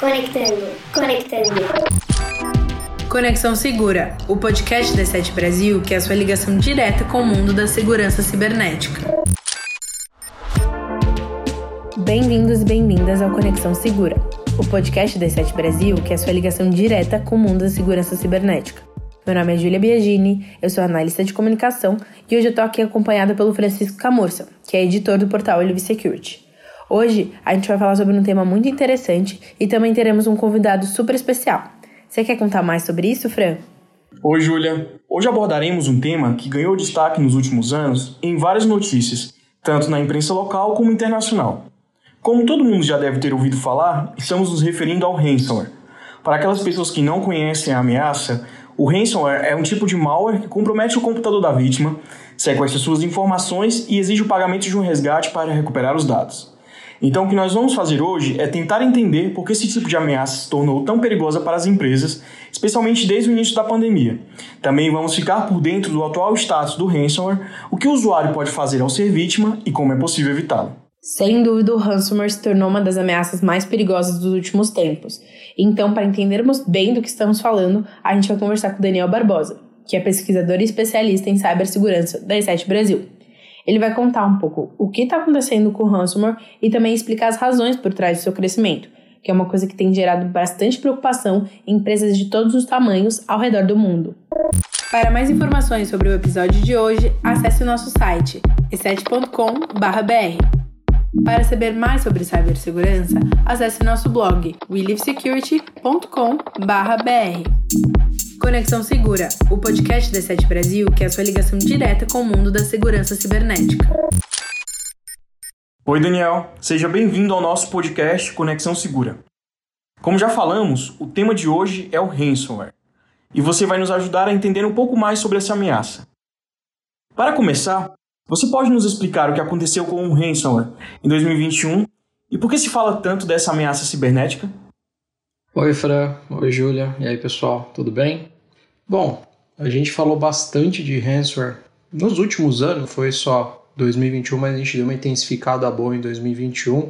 Conectando, conectando. Conexão Segura, o podcast da Sete Brasil que é a sua ligação direta com o mundo da segurança cibernética. Bem-vindos e bem-vindas ao Conexão Segura, o podcast da Sete Brasil que é a sua ligação direta com o mundo da segurança cibernética. Meu nome é Julia Biagini, eu sou analista de comunicação e hoje eu tô aqui acompanhada pelo Francisco Camurça, que é editor do portal Olive Security. Hoje a gente vai falar sobre um tema muito interessante e também teremos um convidado super especial. Você quer contar mais sobre isso, Fran? Oi, Júlia. Hoje abordaremos um tema que ganhou destaque nos últimos anos em várias notícias, tanto na imprensa local como internacional. Como todo mundo já deve ter ouvido falar, estamos nos referindo ao ransomware. Para aquelas pessoas que não conhecem a ameaça, o ransomware é um tipo de malware que compromete o computador da vítima, sequestra suas informações e exige o pagamento de um resgate para recuperar os dados. Então, o que nós vamos fazer hoje é tentar entender por que esse tipo de ameaça se tornou tão perigosa para as empresas, especialmente desde o início da pandemia. Também vamos ficar por dentro do atual status do ransomware, o que o usuário pode fazer ao ser vítima e como é possível evitá-lo. Sem dúvida, o ransomware se tornou uma das ameaças mais perigosas dos últimos tempos. Então, para entendermos bem do que estamos falando, a gente vai conversar com o Daniel Barbosa, que é pesquisador e especialista em cibersegurança da E7 Brasil. Ele vai contar um pouco o que está acontecendo com o ransomware e também explicar as razões por trás do seu crescimento, que é uma coisa que tem gerado bastante preocupação em empresas de todos os tamanhos ao redor do mundo. Para mais informações sobre o episódio de hoje, acesse o nosso site e7.com.br. Para saber mais sobre cibersegurança, acesse nosso blog willivesecurity.com.br. Conexão Segura, o podcast da Sete Brasil que é a sua ligação direta com o mundo da segurança cibernética. Oi, Daniel. Seja bem-vindo ao nosso podcast Conexão Segura. Como já falamos, o tema de hoje é o ransomware. E você vai nos ajudar a entender um pouco mais sobre essa ameaça. Para começar, você pode nos explicar o que aconteceu com o ransomware em 2021 e por que se fala tanto dessa ameaça cibernética? Oi, Fran. Oi, Júlia. E aí, pessoal, tudo bem? Bom, a gente falou bastante de ransomware nos últimos anos, foi só 2021, mas a gente deu uma intensificada boa em 2021,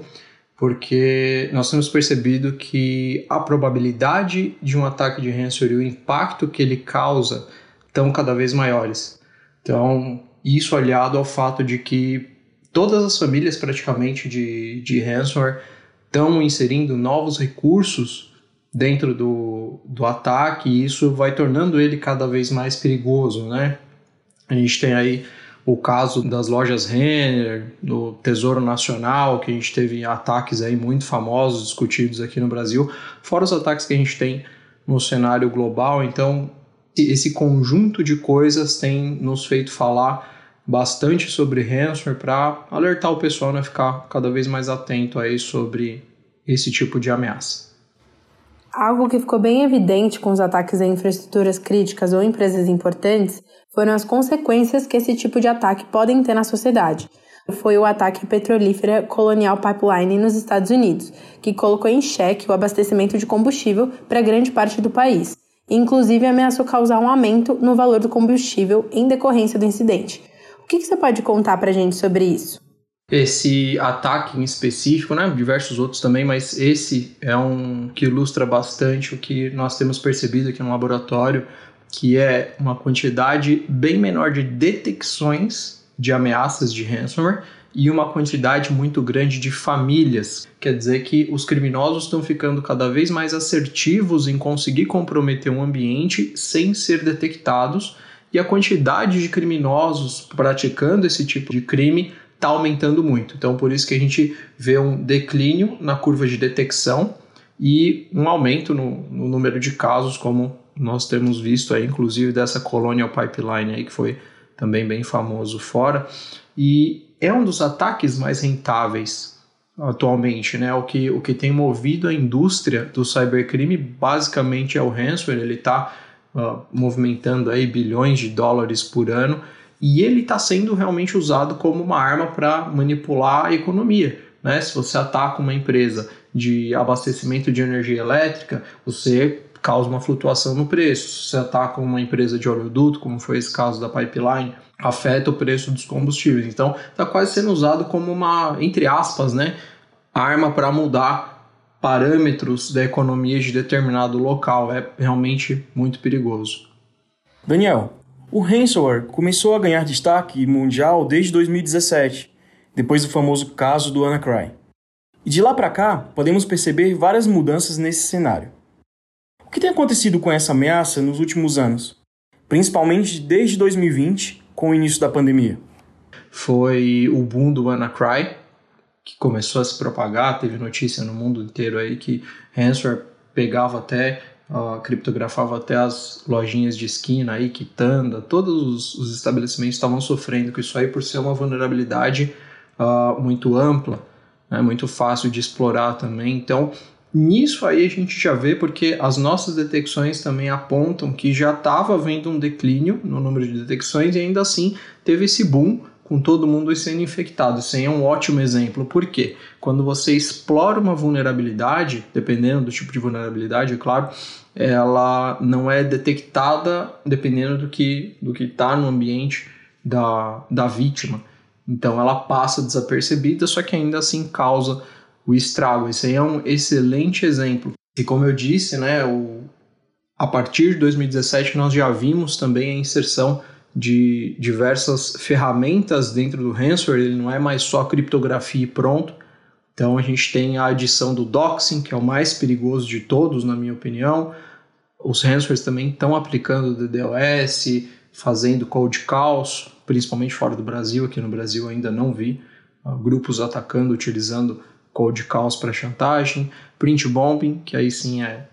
porque nós temos percebido que a probabilidade de um ataque de ransomware e o impacto que ele causa estão cada vez maiores. Então, isso aliado ao fato de que todas as famílias praticamente de, de ransomware estão inserindo novos recursos dentro do, do ataque e isso vai tornando ele cada vez mais perigoso, né? A gente tem aí o caso das lojas Renner, do Tesouro Nacional, que a gente teve ataques aí muito famosos discutidos aqui no Brasil, fora os ataques que a gente tem no cenário global. Então, esse conjunto de coisas tem nos feito falar bastante sobre ransomware para alertar o pessoal a né, ficar cada vez mais atento aí sobre esse tipo de ameaça. Algo que ficou bem evidente com os ataques a infraestruturas críticas ou empresas importantes foram as consequências que esse tipo de ataque podem ter na sociedade. Foi o ataque à petrolífera Colonial Pipeline nos Estados Unidos, que colocou em xeque o abastecimento de combustível para grande parte do país, inclusive ameaçou causar um aumento no valor do combustível em decorrência do incidente. O que, que você pode contar para a gente sobre isso? esse ataque em específico, né? diversos outros também, mas esse é um que ilustra bastante o que nós temos percebido aqui no laboratório, que é uma quantidade bem menor de detecções de ameaças de ransomware e uma quantidade muito grande de famílias. Quer dizer que os criminosos estão ficando cada vez mais assertivos em conseguir comprometer um ambiente sem ser detectados e a quantidade de criminosos praticando esse tipo de crime está aumentando muito. Então, por isso que a gente vê um declínio na curva de detecção e um aumento no, no número de casos, como nós temos visto aí, inclusive dessa Colonial Pipeline aí, que foi também bem famoso fora. E é um dos ataques mais rentáveis atualmente, né? O que, o que tem movido a indústria do cybercrime basicamente é o ransomware, ele está uh, movimentando aí bilhões de dólares por ano e ele está sendo realmente usado como uma arma para manipular a economia. Né? Se você ataca uma empresa de abastecimento de energia elétrica, você causa uma flutuação no preço. Se você ataca uma empresa de oleoduto, como foi esse caso da pipeline, afeta o preço dos combustíveis. Então, está quase sendo usado como uma, entre aspas, né, arma para mudar parâmetros da economia de determinado local. É realmente muito perigoso. Daniel, o ransomware começou a ganhar destaque mundial desde 2017, depois do famoso caso do WannaCry. E de lá para cá, podemos perceber várias mudanças nesse cenário. O que tem acontecido com essa ameaça nos últimos anos, principalmente desde 2020, com o início da pandemia? Foi o boom do WannaCry, que começou a se propagar, teve notícia no mundo inteiro aí que ransomware pegava até, uh, criptografava até as lojinhas de esquina aí, quitanda, todos os, os estabelecimentos estavam sofrendo com isso aí por ser uma vulnerabilidade uh, muito ampla, né, muito fácil de explorar também. Então, nisso aí a gente já vê porque as nossas detecções também apontam que já estava havendo um declínio no número de detecções e ainda assim teve esse boom com todo mundo sendo infectado. Isso aí é um ótimo exemplo. Por quê? Quando você explora uma vulnerabilidade, dependendo do tipo de vulnerabilidade, é claro, ela não é detectada dependendo do que do que está no ambiente da, da vítima. Então ela passa desapercebida, só que ainda assim causa o estrago. Esse aí é um excelente exemplo. E como eu disse, né, o, a partir de 2017 nós já vimos também a inserção de diversas ferramentas dentro do ransomware, ele não é mais só criptografia e pronto. Então a gente tem a adição do doxing, que é o mais perigoso de todos, na minha opinião. Os ransomwares também estão aplicando DDoS, fazendo code caos, principalmente fora do Brasil. Aqui no Brasil ainda não vi uh, grupos atacando utilizando code caos para chantagem. Print bombing, que aí sim é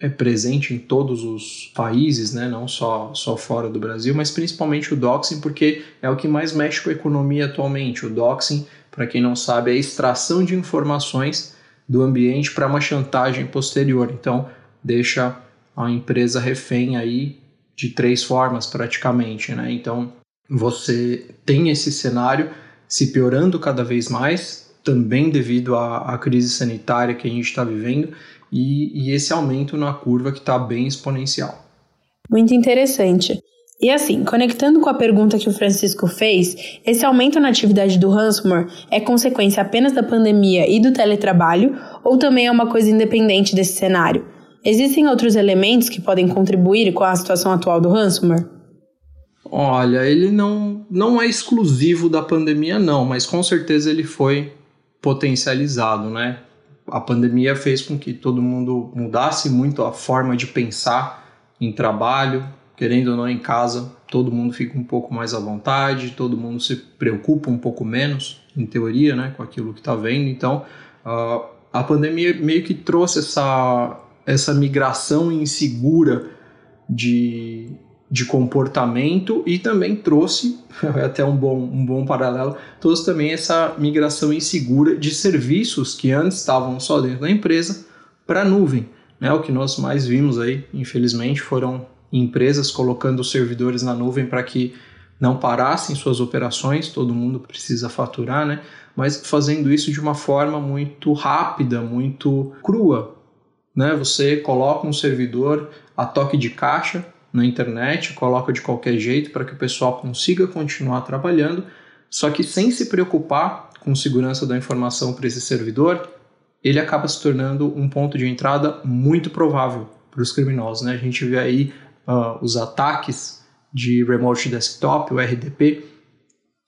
é presente em todos os países, né? não só, só fora do Brasil, mas principalmente o doxing, porque é o que mais mexe com a economia atualmente. O doxing, para quem não sabe, é a extração de informações do ambiente para uma chantagem posterior. Então, deixa a empresa refém aí de três formas praticamente. Né? Então, você tem esse cenário se piorando cada vez mais, também devido à, à crise sanitária que a gente está vivendo e, e esse aumento na curva que está bem exponencial. Muito interessante. E assim, conectando com a pergunta que o Francisco fez, esse aumento na atividade do ransomware é consequência apenas da pandemia e do teletrabalho ou também é uma coisa independente desse cenário? Existem outros elementos que podem contribuir com a situação atual do ransomware? Olha, ele não, não é exclusivo da pandemia, não, mas com certeza ele foi potencializado, né? a pandemia fez com que todo mundo mudasse muito a forma de pensar em trabalho, querendo ou não em casa, todo mundo fica um pouco mais à vontade, todo mundo se preocupa um pouco menos, em teoria, né, com aquilo que está vendo. Então, uh, a pandemia meio que trouxe essa, essa migração insegura de, de comportamento e também trouxe, até um bom, um bom paralelo, trouxe também essa migração insegura de serviços que antes estavam só dentro da empresa para a nuvem. Né? O que nós mais vimos aí, infelizmente, foram empresas colocando os servidores na nuvem para que não parassem suas operações, todo mundo precisa faturar, né? mas fazendo isso de uma forma muito rápida, muito crua. Né? Você coloca um servidor a toque de caixa, na internet, coloca de qualquer jeito para que o pessoal consiga continuar trabalhando, só que sem se preocupar com segurança da informação para esse servidor, ele acaba se tornando um ponto de entrada muito provável para os criminosos. Né? A gente vê aí uh, os ataques de Remote Desktop, o RDP,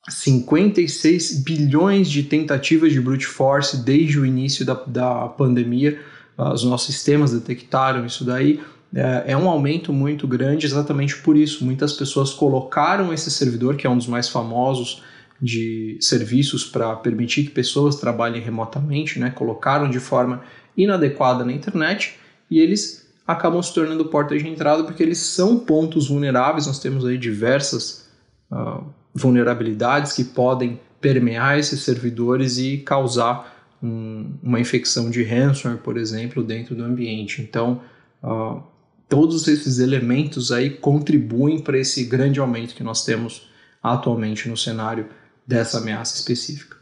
56 bilhões de tentativas de brute force desde o início da, da pandemia. Uh, os nossos sistemas detectaram isso daí é, é um aumento muito grande exatamente por isso. Muitas pessoas colocaram esse servidor, que é um dos mais famosos de serviços para permitir que pessoas trabalhem remotamente, né? colocaram de forma inadequada na internet e eles acabam se tornando portas de entrada porque eles são pontos vulneráveis. Nós temos aí diversas uh, vulnerabilidades que podem permear esses servidores e causar um, uma infecção de ransomware, por exemplo, dentro do ambiente. Então, uh, todos esses elementos aí contribuem para esse grande aumento que nós temos atualmente no cenário dessa ameaça específica.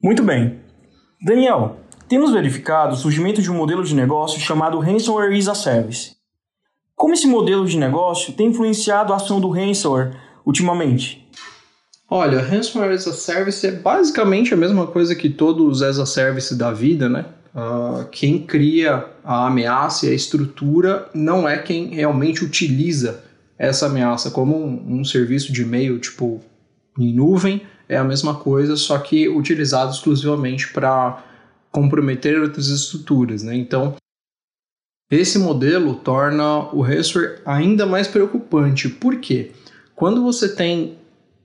Muito bem. Daniel, temos verificado o surgimento de um modelo de negócio chamado Ransomware as a Service. Como esse modelo de negócio tem influenciado a ação do ransomware ultimamente? Olha, Ransomware as a Service é basicamente a mesma coisa que todos os as a Service da vida, né? Uh, quem cria a ameaça e a estrutura não é quem realmente utiliza essa ameaça, como um, um serviço de e-mail tipo em nuvem, é a mesma coisa, só que utilizado exclusivamente para comprometer outras estruturas. Né? Então, esse modelo torna o ransomware ainda mais preocupante. Por quê? Quando você tem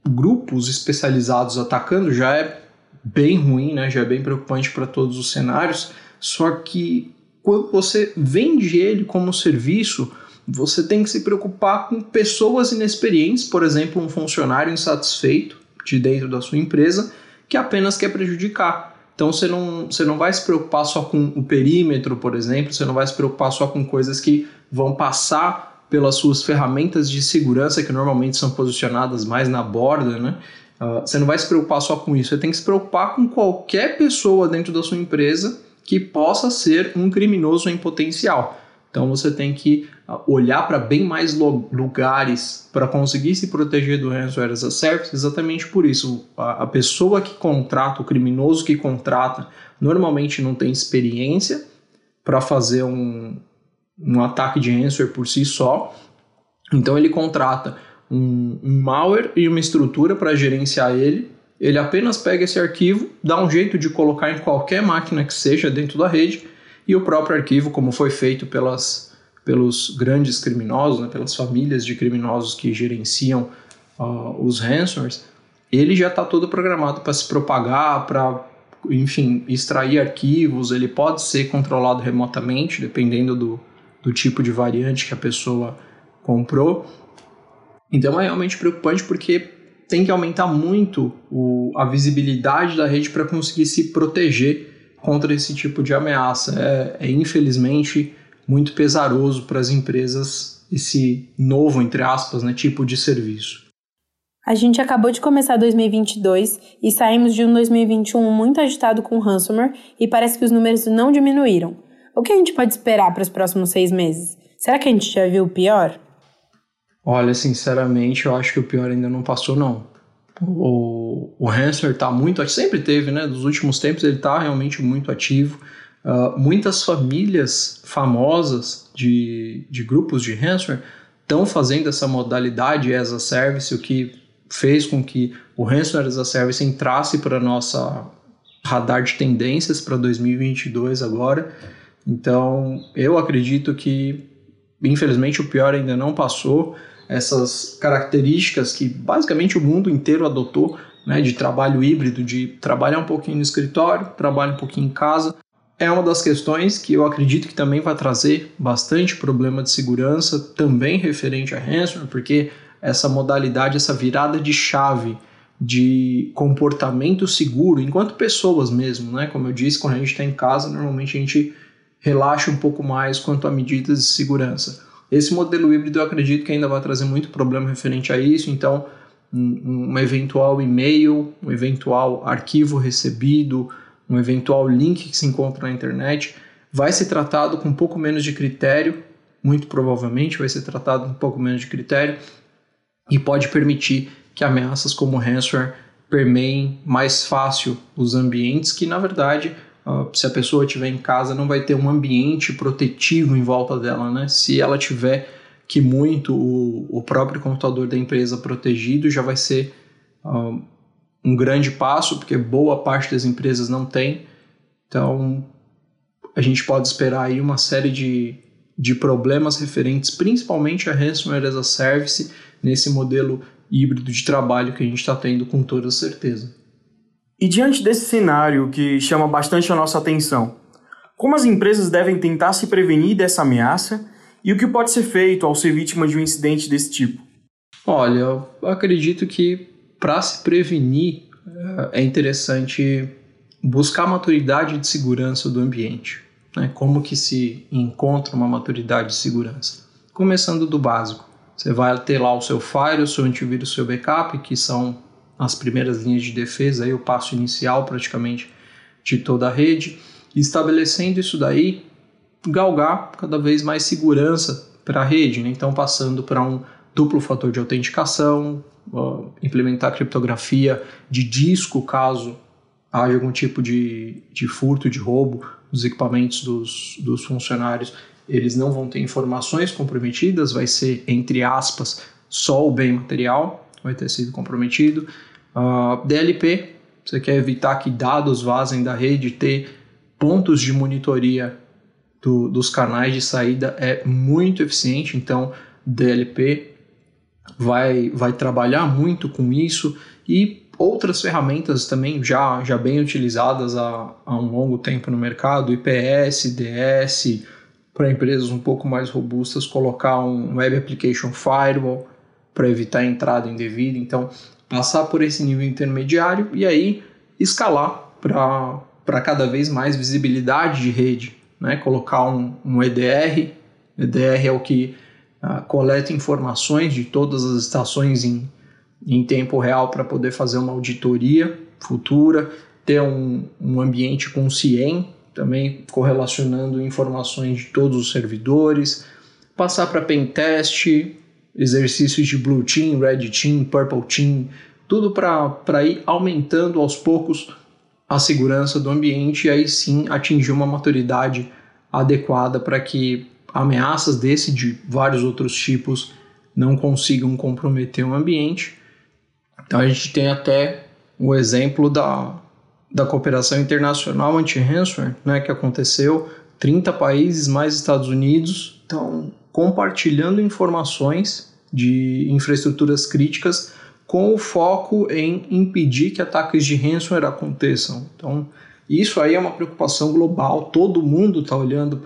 grupos especializados atacando, já é bem ruim, né? já é bem preocupante para todos os cenários. Só que quando você vende ele como serviço, você tem que se preocupar com pessoas inexperientes, por exemplo, um funcionário insatisfeito de dentro da sua empresa que apenas quer prejudicar. Então você não, você não vai se preocupar só com o perímetro, por exemplo, você não vai se preocupar só com coisas que vão passar pelas suas ferramentas de segurança, que normalmente são posicionadas mais na borda, né? Uh, você não vai se preocupar só com isso, você tem que se preocupar com qualquer pessoa dentro da sua empresa que possa ser um criminoso em potencial. Então você tem que ah, olhar para bem mais lugares para conseguir se proteger do ransomware as a service, exatamente por isso. A, a pessoa que contrata, o criminoso que contrata, normalmente não tem experiência para fazer um, um ataque de ransomware por si só. Então ele contrata um, um malware e uma estrutura para gerenciar ele. Ele apenas pega esse arquivo, dá um jeito de colocar em qualquer máquina que seja dentro da rede e o próprio arquivo, como foi feito pelas, pelos grandes criminosos, né, pelas famílias de criminosos que gerenciam uh, os ransomwares, ele já está todo programado para se propagar, para, enfim, extrair arquivos. Ele pode ser controlado remotamente, dependendo do, do tipo de variante que a pessoa comprou. Então é realmente preocupante porque tem que aumentar muito o, a visibilidade da rede para conseguir se proteger contra esse tipo de ameaça. É, é infelizmente muito pesaroso para as empresas esse novo, entre aspas, né, tipo de serviço. A gente acabou de começar 2022 e saímos de um 2021 muito agitado com ransomware e parece que os números não diminuíram. O que a gente pode esperar para os próximos seis meses? Será que a gente já viu o pior? Olha, sinceramente, eu acho que o pior ainda não passou, não o, o ransomware está muito, sempre teve, né? Dos últimos tempos ele está realmente muito ativo. Uh, muitas famílias famosas de, de grupos de ransomware estão fazendo essa modalidade as a service, o que fez com que o ransomware as a service entrasse para nossa radar de tendências para 2022 agora. Então, eu acredito que infelizmente o pior ainda não passou essas características que basicamente o mundo inteiro adotou, né, de trabalho híbrido, de trabalhar um pouquinho no escritório, trabalhar um pouquinho em casa, é uma das questões que eu acredito que também vai trazer bastante problema de segurança, também referente a ransomware, porque essa modalidade, essa virada de chave de comportamento seguro, enquanto pessoas mesmo, né? Como eu disse, quando a gente está em casa, normalmente a gente relaxa um pouco mais quanto a medidas de segurança. Esse modelo híbrido eu acredito que ainda vai trazer muito problema referente a isso, então um, eventual e-mail, um eventual arquivo recebido, um eventual link que se encontra na internet vai ser tratado com um pouco menos de critério, muito provavelmente vai ser tratado com um pouco menos de critério e pode permitir que ameaças como ransomware permeiem mais fácil os ambientes que na verdade Se a pessoa estiver em casa, não vai ter um ambiente protetivo em volta dela, né? Se ela tiver que muito o, o próprio computador da empresa protegido, já vai ser uh, um grande passo, porque boa parte das empresas não tem. Então, a gente pode esperar aí uma série de, de problemas referentes principalmente a ransomware as a service nesse modelo híbrido de trabalho que a gente está tendo com toda certeza. E diante desse cenário que chama bastante a nossa atenção, como as empresas devem tentar se prevenir dessa ameaça e o que pode ser feito ao ser vítima de um incidente desse tipo? Olha, eu acredito que para se prevenir é interessante buscar maturidade de segurança do ambiente. Né? Como que se encontra uma maturidade de segurança? Começando do básico. Você vai ter lá o seu Fire, o seu antivírus, o seu backup, que são as primeiras linhas de defesa, aí o passo inicial praticamente de toda a rede, estabelecendo isso daí, galgar cada vez mais segurança para a rede, né? então passando para um duplo fator de autenticação, uh, implementar criptografia de disco caso haja algum tipo de, de furto, de roubo dos equipamentos dos, dos funcionários, eles não vão ter informações comprometidas, vai ser, entre aspas, só o bem material vai ter sido comprometido. Uh, DLP, você quer evitar que dados vazem da rede, ter pontos de monitoria do, dos canais de saída é muito eficiente, então DLP vai, vai trabalhar muito com isso e outras ferramentas também já, já bem utilizadas há, há um longo tempo no mercado, IPS, DS, para empresas um pouco mais robustas, colocar um Web Application Firewall para evitar a entrada indevida. Então, passar por esse nível intermediário e aí escalar para cada vez mais visibilidade de rede, né? colocar um, um EDR. EDR é o que uh, coleta informações de todas as estações em, em tempo real para poder fazer uma auditoria futura, ter um, um ambiente com CIEM, também correlacionando informações de todos os servidores, passar para pentest, exercícios de Blue Team, Red Team, Purple Team, tudo para ir aumentando aos poucos a segurança do ambiente e aí sim atingir uma maturidade adequada para que ameaças desse de vários outros tipos não consigam comprometer o ambiente. Então a gente tem até o exemplo da, da cooperação internacional anti-ransomware, né, que aconteceu 30 países mais Estados Unidos estão compartilhando informações de infraestruturas críticas com o foco em impedir que ataques de ransomware aconteçam. Então, isso aí é uma preocupação global, todo mundo está olhando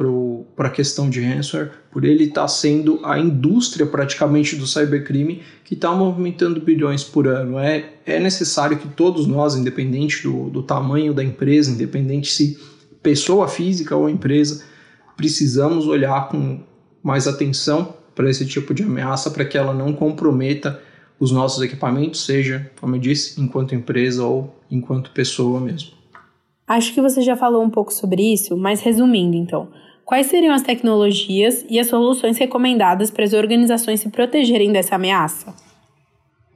para a questão de ransomware, por ele estar tá sendo a indústria praticamente do cybercrime que está movimentando bilhões por ano. É, é necessário que todos nós, independente do, do tamanho da empresa, independente se pessoa física ou empresa, precisamos olhar com mais atenção para esse tipo de ameaça para que ela não comprometa os nossos equipamentos, seja, como eu disse, enquanto empresa ou enquanto pessoa mesmo. Acho que você já falou um pouco sobre isso, mas resumindo então, quais seriam as tecnologias e as soluções recomendadas para as organizações se protegerem dessa ameaça?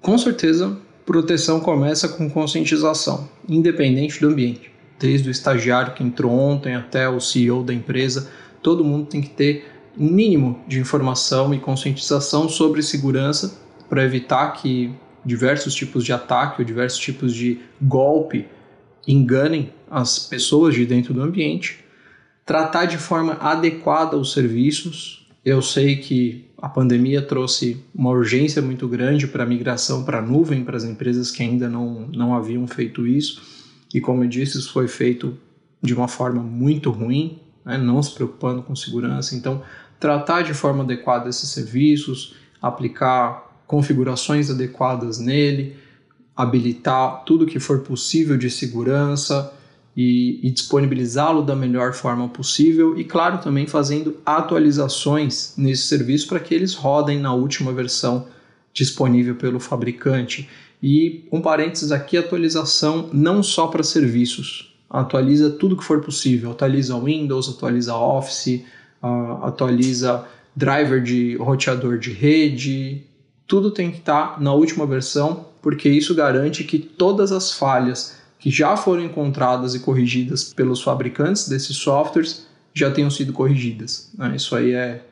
Com certeza, proteção começa com conscientização, independente do ambiente. Desde o estagiário que entrou ontem até o CEO da empresa, todo mundo tem que ter um mínimo de informação e conscientização sobre segurança para evitar que diversos tipos de ataque ou diversos tipos de golpe enganem as pessoas de dentro do ambiente, tratar de forma adequada os serviços. Eu sei que a pandemia trouxe uma urgência muito grande para a migração para a nuvem para as empresas que ainda não, não haviam feito isso. E como eu disse, isso foi feito de uma forma muito ruim, né? não se preocupando com segurança. Então, tratar de forma adequada esses serviços, aplicar configurações adequadas nele, habilitar tudo que for possível de segurança e, e disponibilizá-lo da melhor forma possível e, claro, também fazendo atualizações nesse serviço para que eles rodem na última versão disponível pelo fabricante. E um parênteses aqui, atualização não só para serviços, atualiza tudo que for possível, atualiza Windows, atualiza Office, uh, atualiza driver de roteador de rede, tudo tem que estar tá na última versão porque isso garante que todas as falhas que já foram encontradas e corrigidas pelos fabricantes desses softwares já tenham sido corrigidas. Né? Isso aí é,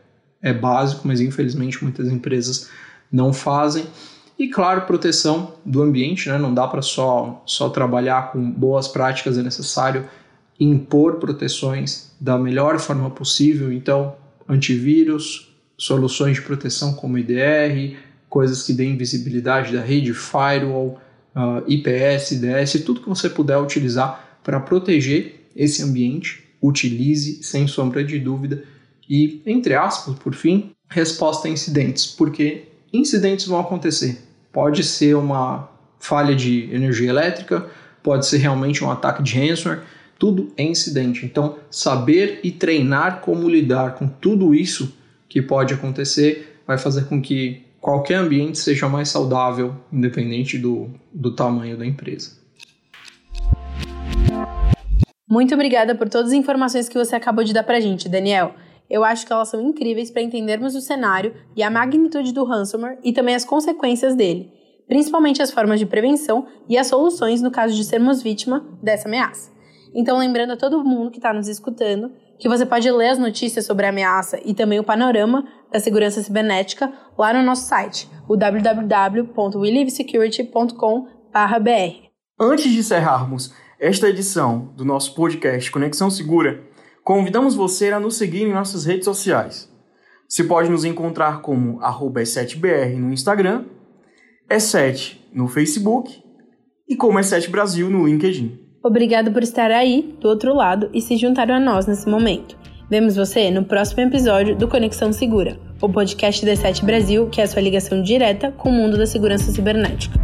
é básico, mas infelizmente muitas empresas não fazem. E claro, proteção do ambiente, né? não dá para só, só trabalhar com boas práticas, é necessário impor proteções da melhor forma possível. Então, antivírus, soluções de proteção como IDR, coisas que deem visibilidade da rede, firewall, uh, IPS, DS, tudo que você puder utilizar para proteger esse ambiente, utilize sem sombra de dúvida. E, entre aspas, por fim, resposta a incidentes, porque incidentes vão acontecer. Pode ser uma falha de energia elétrica, pode ser realmente um ataque de ransomware, tudo é incidente. Então, saber e treinar como lidar com tudo isso que pode acontecer vai fazer com que qualquer ambiente seja mais saudável, independente do, do tamanho da empresa. Muito obrigada por todas as informações que você acabou de dar para a gente, Daniel. Eu acho que elas são incríveis para entendermos o cenário e a magnitude do ransomware e também as consequências dele. principalmente as formas de prevenção e as soluções no caso de sermos vítima dessa ameaça. Então, lembrando a todo mundo que está nos escutando que você pode ler as notícias sobre a ameaça e também o panorama da segurança cibernética lá no nosso site, o www.welivesecurity.com.br. Antes de encerrarmos esta edição do nosso podcast Conexão Segura, convidamos você a nos seguir em nossas redes sociais. Você pode nos encontrar como E7BR no Instagram, E7 no Facebook e como E7 Brasil no LinkedIn. Obrigado por estar aí, do outro lado, e se juntar a nós nesse momento. Vemos você no próximo episódio do Conexão Segura, o podcast da E7 Brasil, que é a sua ligação direta com o mundo da segurança cibernética.